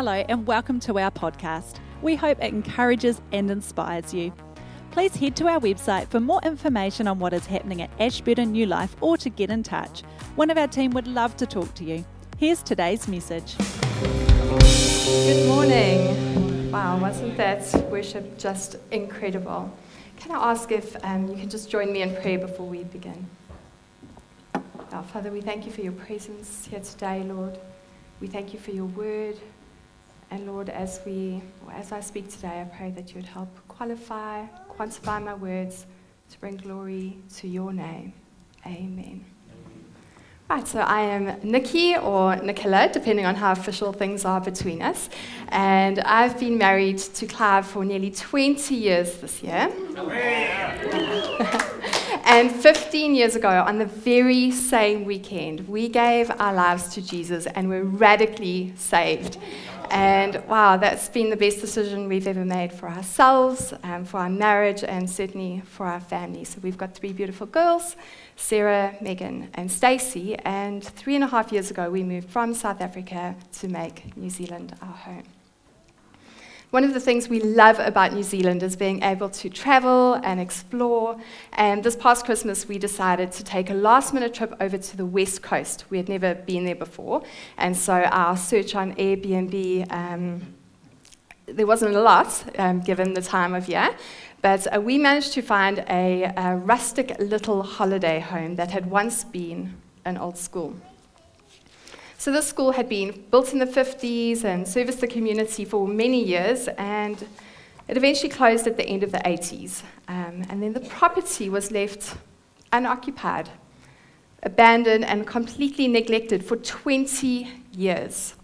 Hello, and welcome to our podcast. We hope it encourages and inspires you. Please head to our website for more information on what is happening at Ashburton New Life or to get in touch. One of our team would love to talk to you. Here's today's message. Good morning. Wow, wasn't that worship just incredible? Can I ask if um, you can just join me in prayer before we begin? Our Father, we thank you for your presence here today, Lord. We thank you for your word. And Lord, as we, as I speak today, I pray that you would help qualify, quantify my words to bring glory to your name. Amen. Right, so I am Nikki or Nicola, depending on how official things are between us. And I've been married to Clive for nearly 20 years this year. and 15 years ago, on the very same weekend, we gave our lives to Jesus and were radically saved. And wow, that's been the best decision we've ever made for ourselves, um, for our marriage, and certainly for our family. So we've got three beautiful girls Sarah, Megan, and Stacey. And three and a half years ago, we moved from South Africa to make New Zealand our home. One of the things we love about New Zealand is being able to travel and explore. And this past Christmas, we decided to take a last minute trip over to the West Coast. We had never been there before. And so our search on Airbnb, um, there wasn't a lot um, given the time of year. But uh, we managed to find a, a rustic little holiday home that had once been an old school. So this school had been built in the 50s and serviced the community for many years, and it eventually closed at the end of the 80s. Um, and then the property was left unoccupied, abandoned, and completely neglected for 20 years.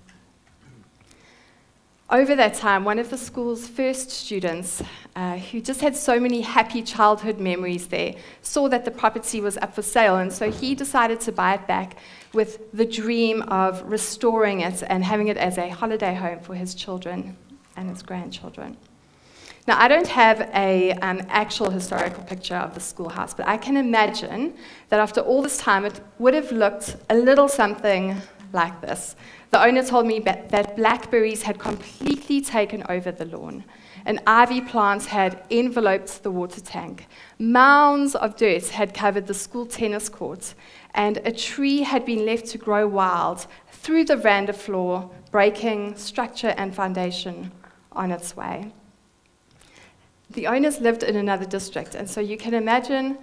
Over that time, one of the school's first students, uh, who just had so many happy childhood memories there, saw that the property was up for sale, and so he decided to buy it back with the dream of restoring it and having it as a holiday home for his children and his grandchildren. Now, I don't have an um, actual historical picture of the schoolhouse, but I can imagine that after all this time, it would have looked a little something like this. The owner told me that blackberries had completely taken over the lawn, and ivy plants had enveloped the water tank. Mounds of dirt had covered the school tennis courts, and a tree had been left to grow wild through the veranda floor, breaking structure and foundation on its way. The owners lived in another district, and so you can imagine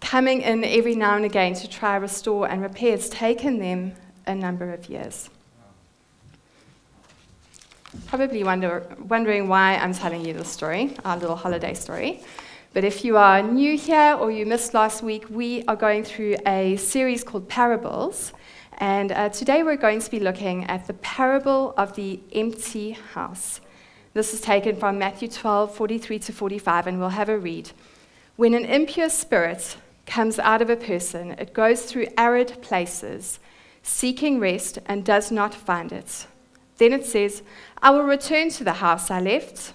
coming in every now and again to try restore and repair. It's taken them a number of years. Probably wonder, wondering why I'm telling you this story, our little holiday story. But if you are new here or you missed last week, we are going through a series called Parables. And uh, today we're going to be looking at the parable of the empty house. This is taken from Matthew 12, 43 to 45, and we'll have a read. When an impure spirit comes out of a person, it goes through arid places, seeking rest, and does not find it. Then it says, I will return to the house I left.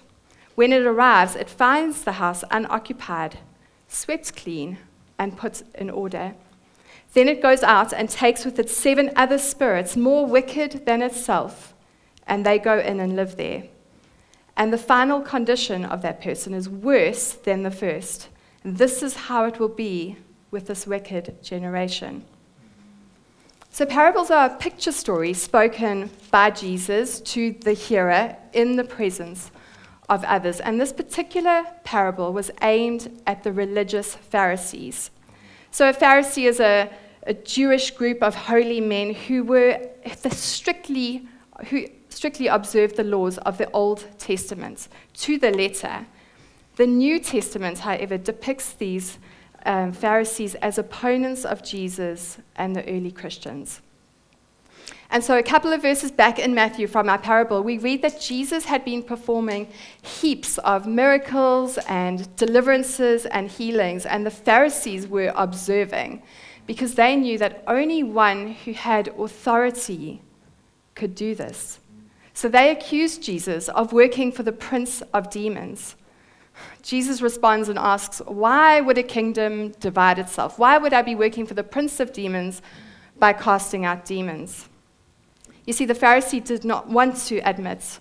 When it arrives, it finds the house unoccupied, swept clean, and put in order. Then it goes out and takes with it seven other spirits more wicked than itself, and they go in and live there. And the final condition of that person is worse than the first. This is how it will be with this wicked generation. So, parables are picture stories spoken by Jesus to the hearer in the presence of others. And this particular parable was aimed at the religious Pharisees. So, a Pharisee is a, a Jewish group of holy men who were strictly, who strictly observed the laws of the Old Testament to the letter. The New Testament, however, depicts these um, Pharisees as opponents of Jesus and the early Christians. And so, a couple of verses back in Matthew from our parable, we read that Jesus had been performing heaps of miracles and deliverances and healings, and the Pharisees were observing because they knew that only one who had authority could do this. So, they accused Jesus of working for the prince of demons. Jesus responds and asks, Why would a kingdom divide itself? Why would I be working for the prince of demons by casting out demons? You see, the Pharisee did not want to admit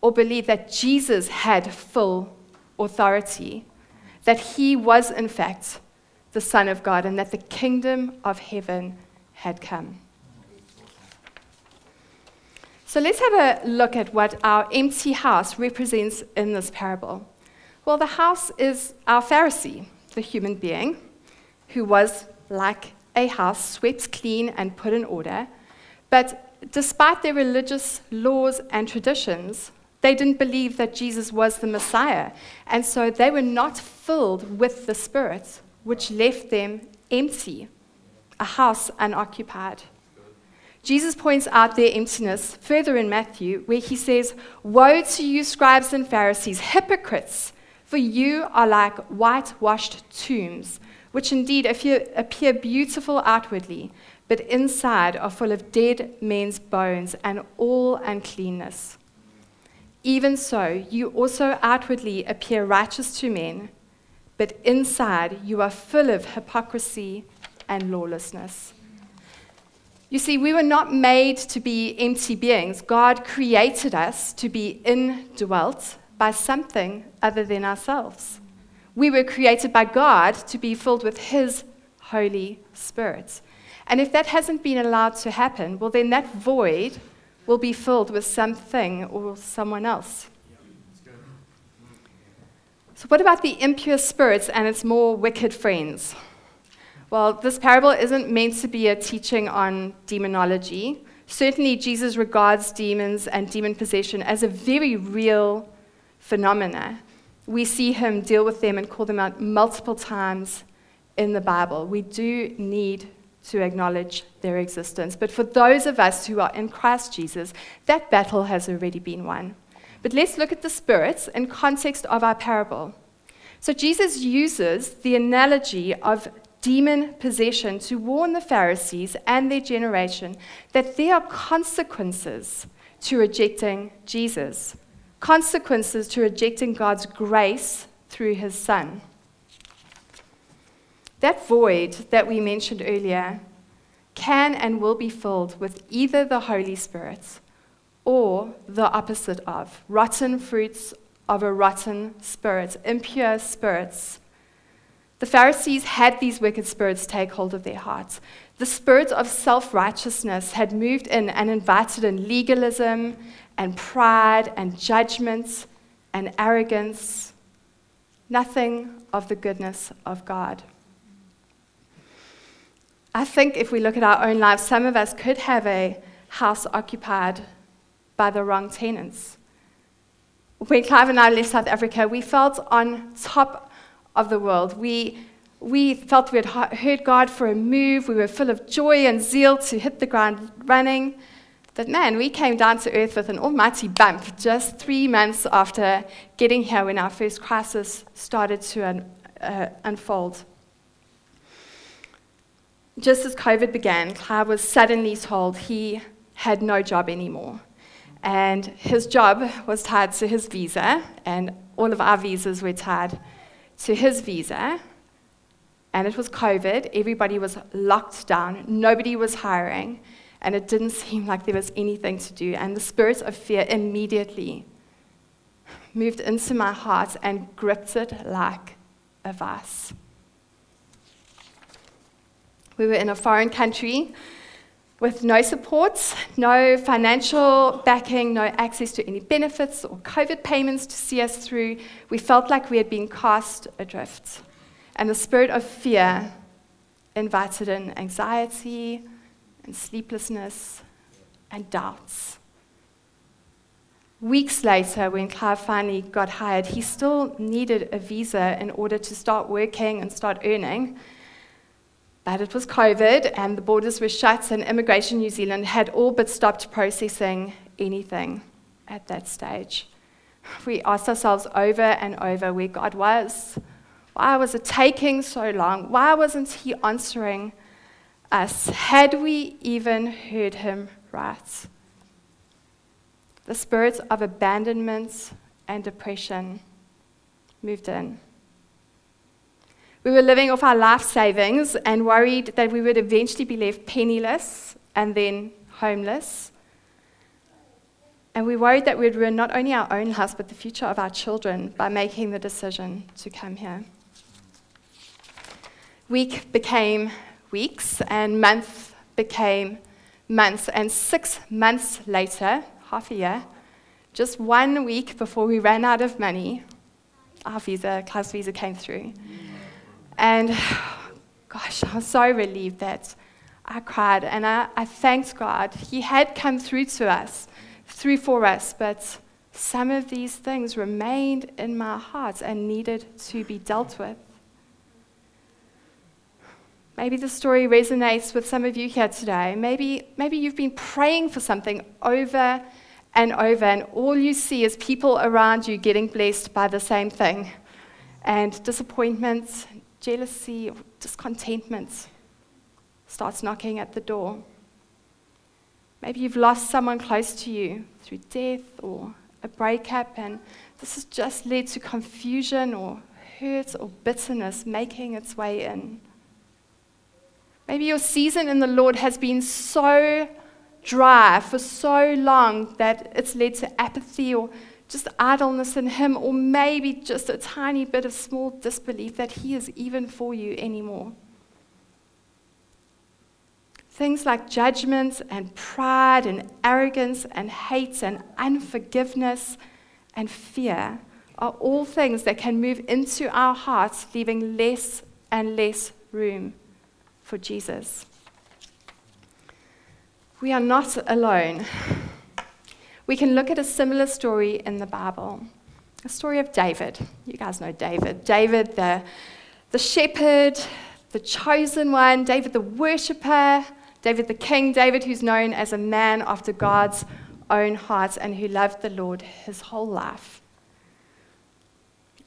or believe that Jesus had full authority, that he was, in fact, the Son of God, and that the kingdom of heaven had come. So let's have a look at what our empty house represents in this parable. Well, the house is our Pharisee, the human being, who was like a house swept clean and put in order. But despite their religious laws and traditions, they didn't believe that Jesus was the Messiah. And so they were not filled with the Spirit, which left them empty, a house unoccupied. Jesus points out their emptiness further in Matthew, where he says, Woe to you, scribes and Pharisees, hypocrites, for you are like whitewashed tombs, which indeed appear beautiful outwardly, but inside are full of dead men's bones and all uncleanness. Even so, you also outwardly appear righteous to men, but inside you are full of hypocrisy and lawlessness. You see, we were not made to be empty beings. God created us to be indwelt by something other than ourselves. We were created by God to be filled with His Holy Spirit. And if that hasn't been allowed to happen, well, then that void will be filled with something or someone else. So, what about the impure spirits and its more wicked friends? Well, this parable isn't meant to be a teaching on demonology. Certainly, Jesus regards demons and demon possession as a very real phenomena. We see him deal with them and call them out multiple times in the Bible. We do need to acknowledge their existence. But for those of us who are in Christ Jesus, that battle has already been won. But let's look at the spirits in context of our parable. So Jesus uses the analogy of demon possession to warn the Pharisees and their generation that there are consequences to rejecting Jesus, consequences to rejecting God's grace through his Son. That void that we mentioned earlier can and will be filled with either the Holy Spirit or the opposite of rotten fruits of a rotten spirit, impure spirits. The Pharisees had these wicked spirits take hold of their hearts. The spirit of self righteousness had moved in and invited in legalism and pride and judgment and arrogance. Nothing of the goodness of God. I think if we look at our own lives, some of us could have a house occupied by the wrong tenants. When Clive and I left South Africa, we felt on top of the world. We, we felt we had heard God for a move. We were full of joy and zeal to hit the ground running. But man, we came down to earth with an almighty bump just three months after getting here when our first crisis started to un- uh, unfold. Just as COVID began, Clive was suddenly told he had no job anymore. And his job was tied to his visa, and all of our visas were tied to his visa. And it was COVID, everybody was locked down, nobody was hiring, and it didn't seem like there was anything to do. And the spirit of fear immediately moved into my heart and gripped it like a vice. We were in a foreign country with no support, no financial backing, no access to any benefits or COVID payments to see us through. We felt like we had been cast adrift. And the spirit of fear invited in anxiety and sleeplessness and doubts. Weeks later, when Clive finally got hired, he still needed a visa in order to start working and start earning. But it was COVID and the borders were shut, and Immigration New Zealand had all but stopped processing anything at that stage. We asked ourselves over and over where God was. Why was it taking so long? Why wasn't He answering us? Had we even heard Him right? The spirits of abandonment and depression moved in. We were living off our life savings and worried that we would eventually be left penniless and then homeless. And we worried that we'd ruin not only our own lives, but the future of our children by making the decision to come here. Week became weeks, and month became months. And six months later, half a year, just one week before we ran out of money, our visa, class visa came through. And gosh, I was so relieved that I cried and I, I thanked God. He had come through to us through for us, but some of these things remained in my heart and needed to be dealt with. Maybe the story resonates with some of you here today. Maybe, maybe you've been praying for something over and over, and all you see is people around you getting blessed by the same thing. And disappointment, jealousy, discontentment starts knocking at the door. Maybe you've lost someone close to you through death or a breakup, and this has just led to confusion or hurt or bitterness making its way in. Maybe your season in the Lord has been so dry for so long that it's led to apathy or just idleness in Him, or maybe just a tiny bit of small disbelief that He is even for you anymore. Things like judgment and pride and arrogance and hate and unforgiveness and fear are all things that can move into our hearts, leaving less and less room for Jesus. We are not alone. We can look at a similar story in the Bible a story of David. You guys know David. David, the, the shepherd, the chosen one, David, the worshiper, David the king, David who's known as a man after God's own heart and who loved the Lord his whole life.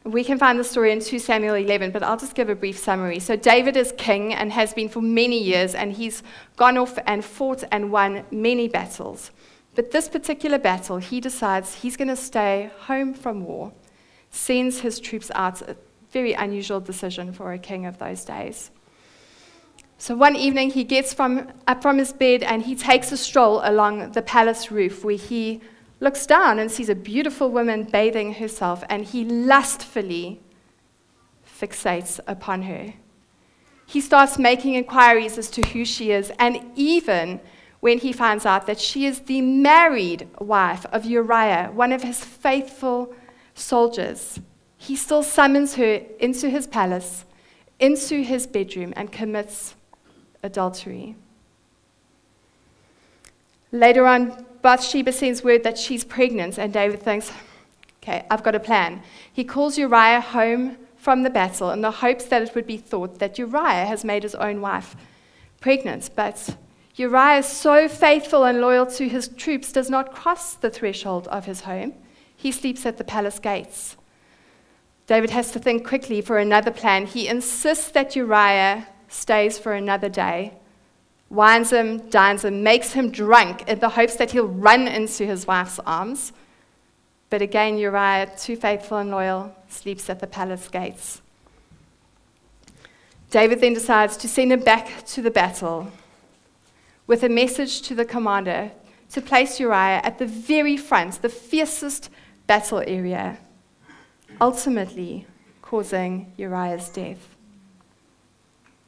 We can find the story in 2 Samuel 11, but I'll just give a brief summary. So, David is king and has been for many years, and he's gone off and fought and won many battles. But this particular battle, he decides he's going to stay home from war, sends his troops out, a very unusual decision for a king of those days. So one evening, he gets from, up from his bed and he takes a stroll along the palace roof where he looks down and sees a beautiful woman bathing herself, and he lustfully fixates upon her. He starts making inquiries as to who she is, and even when he finds out that she is the married wife of Uriah, one of his faithful soldiers, he still summons her into his palace, into his bedroom, and commits adultery. Later on, Bathsheba sends word that she's pregnant, and David thinks, okay, I've got a plan. He calls Uriah home from the battle in the hopes that it would be thought that Uriah has made his own wife pregnant. But Uriah, so faithful and loyal to his troops, does not cross the threshold of his home. He sleeps at the palace gates. David has to think quickly for another plan. He insists that Uriah stays for another day, wines him, dines him, makes him drunk in the hopes that he'll run into his wife's arms. But again, Uriah, too faithful and loyal, sleeps at the palace gates. David then decides to send him back to the battle with a message to the commander to place Uriah at the very front, the fiercest battle area, ultimately causing Uriah's death.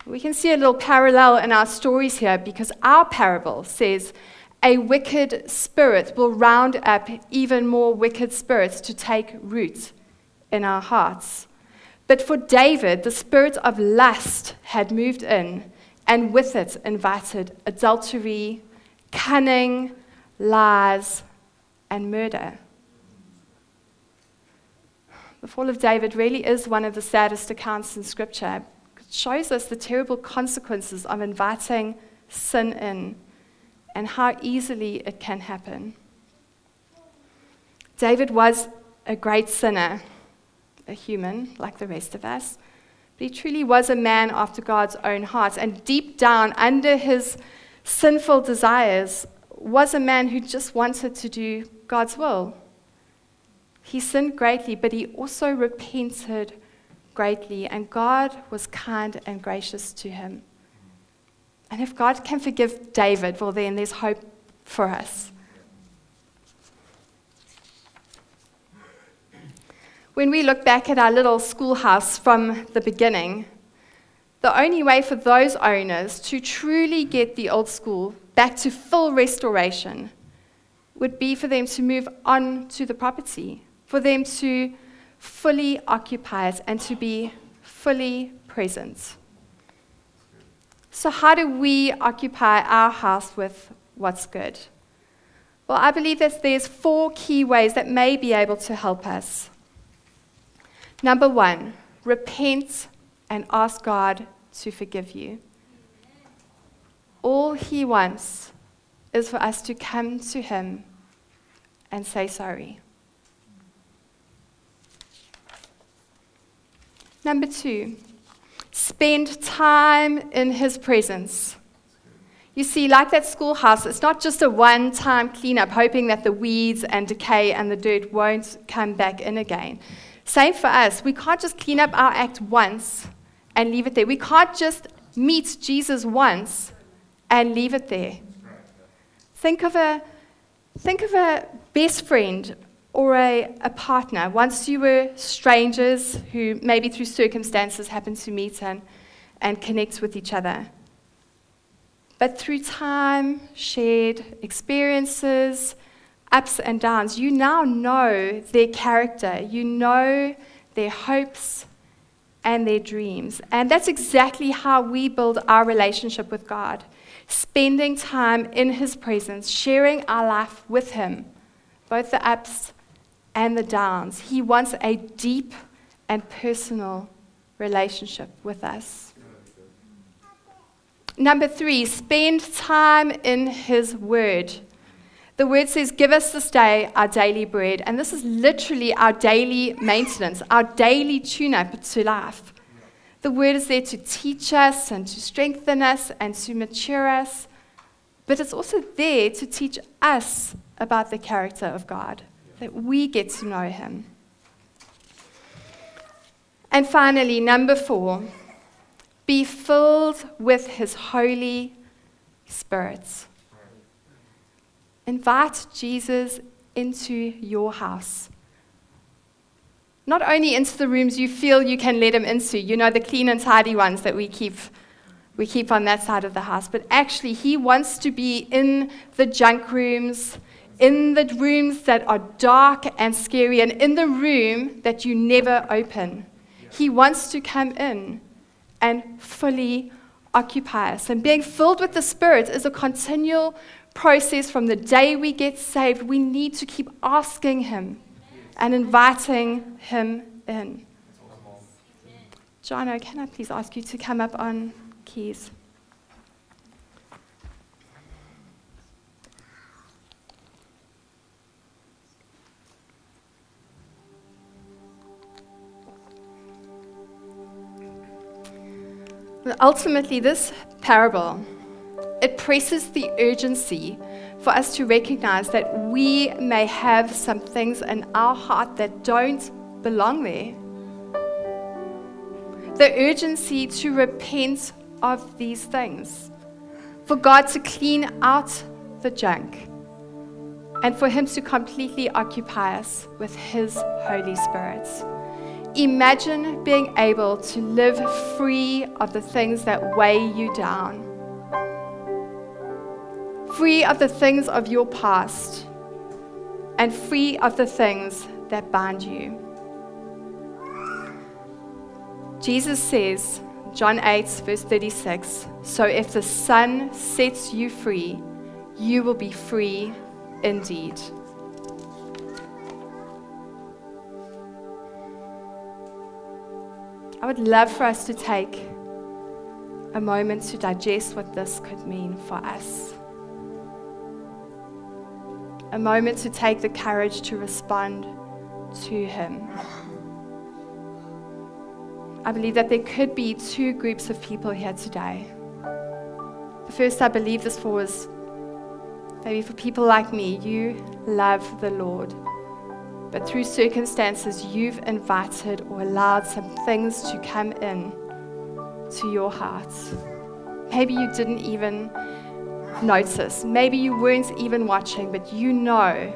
We can see a little parallel in our stories here because our parable says a wicked spirit will round up even more wicked spirits to take root in our hearts. But for David, the spirit of lust had moved in, and with it invited adultery, cunning, lies, and murder. The fall of David really is one of the saddest accounts in Scripture shows us the terrible consequences of inviting sin in and how easily it can happen. David was a great sinner, a human like the rest of us, but he truly was a man after God's own heart. And deep down, under his sinful desires, was a man who just wanted to do God's will. He sinned greatly, but he also repented greatly, and God was kind and gracious to him. And if God can forgive David, well, then there's hope for us. When we look back at our little schoolhouse from the beginning, the only way for those owners to truly get the old school back to full restoration would be for them to move on to the property, for them to fully occupy it and to be fully present. So, how do we occupy our house with what's good? Well, I believe that there's four key ways that may be able to help us. Number one, repent and ask God to forgive you. All He wants is for us to come to Him and say sorry. Number two, spend time in His presence. You see, like that schoolhouse, it's not just a one time cleanup, hoping that the weeds and decay and the dirt won't come back in again. Same for us. We can't just clean up our act once and leave it there. We can't just meet Jesus once and leave it there. Think of a, think of a best friend or a, a partner. Once you were strangers who maybe through circumstances happened to meet and, and connect with each other. But through time, shared experiences, ups and downs, you now know their character, you know their hopes and their dreams. And that's exactly how we build our relationship with God spending time in His presence, sharing our life with Him, both the ups and the downs. He wants a deep and personal relationship with us. Number three, spend time in His Word. The word says, Give us this day our daily bread. And this is literally our daily maintenance, our daily tune up to life. The word is there to teach us and to strengthen us and to mature us. But it's also there to teach us about the character of God, that we get to know Him. And finally, number four, be filled with His Holy Spirit. Invite Jesus into your house. Not only into the rooms you feel you can let him into, you know, the clean and tidy ones that we keep, we keep on that side of the house, but actually, he wants to be in the junk rooms, in the rooms that are dark and scary, and in the room that you never open. He wants to come in and fully occupy us. And being filled with the Spirit is a continual process from the day we get saved, we need to keep asking Him and inviting Him in. Jono, can I please ask you to come up on keys? Ultimately, this parable it presses the urgency for us to recognize that we may have some things in our heart that don't belong there. The urgency to repent of these things, for God to clean out the junk, and for Him to completely occupy us with His Holy Spirit. Imagine being able to live free of the things that weigh you down free of the things of your past, and free of the things that bind you. Jesus says, John 8, verse 36, So if the Son sets you free, you will be free indeed. I would love for us to take a moment to digest what this could mean for us a moment to take the courage to respond to Him. I believe that there could be two groups of people here today. The first I believe this for was maybe for people like me. You love the Lord, but through circumstances, you've invited or allowed some things to come in to your heart. Maybe you didn't even notice. Maybe you weren't even watching, but you know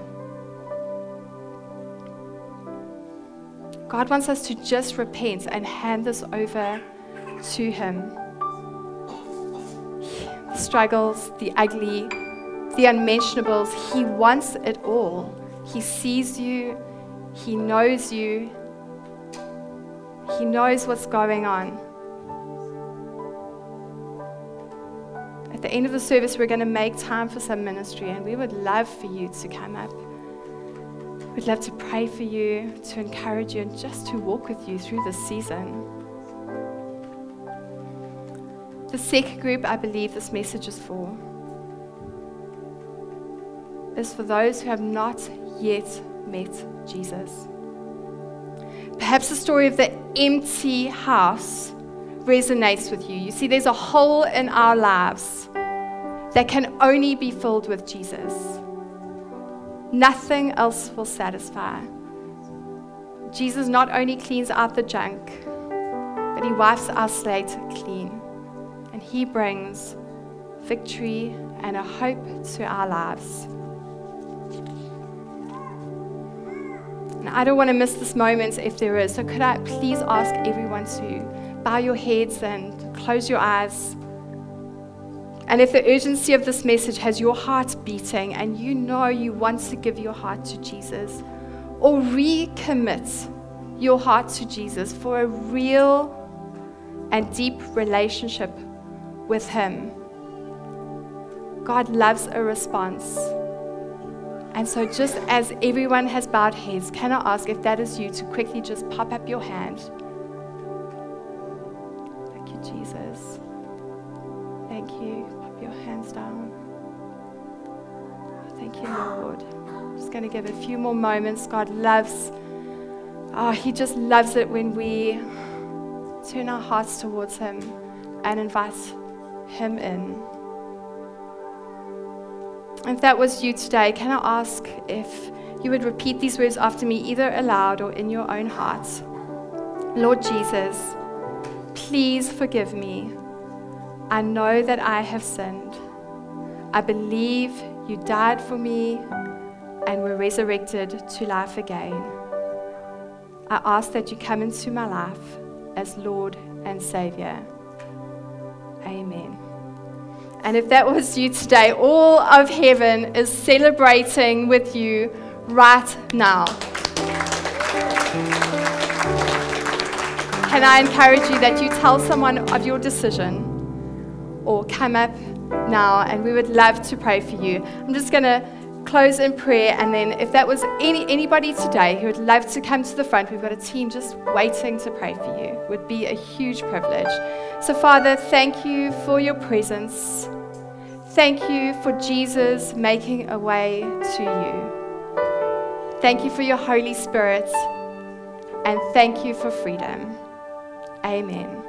God wants us to just repent and hand this over to Him. The struggles, the ugly, the unmentionables, He wants it all. He sees you, He knows you, He knows what's going on. At the end of the service, we're going to make time for some ministry, and we would love for you to come up. We'd love to pray for you, to encourage you, and just to walk with you through this season. The second group I believe this message is for is for those who have not yet met Jesus. Perhaps the story of the empty house resonates with you. You see, there's a hole in our lives that can only be filled with Jesus. Nothing else will satisfy. Jesus not only cleans out the junk, but he wipes our slate clean. And he brings victory and a hope to our lives. I don't want to miss this moment if there is. So, could I please ask everyone to bow your heads and close your eyes? And if the urgency of this message has your heart beating and you know you want to give your heart to Jesus or recommit your heart to Jesus for a real and deep relationship with Him, God loves a response. And so, just as everyone has bowed heads, can I ask if that is you to quickly just pop up your hand? Thank you, Jesus. Thank you. Pop your hands down. Oh, thank you, Lord. I'm just going to give a few more moments. God loves, oh, He just loves it when we turn our hearts towards Him and invite Him in. If that was you today, can I ask if you would repeat these words after me, either aloud or in your own heart? Lord Jesus, please forgive me. I know that I have sinned. I believe you died for me and were resurrected to life again. I ask that you come into my life as Lord and Savior. Amen. And if that was you today, all of heaven is celebrating with you right now. Can I encourage you that you tell someone of your decision or come up now and we would love to pray for you. I'm just going to close in prayer and then if that was any anybody today who would love to come to the front, we've got a team just waiting to pray for you. It would be a huge privilege. So Father, thank you for your presence. Thank you for Jesus making a way to you. Thank you for your Holy Spirit. And thank you for freedom. Amen.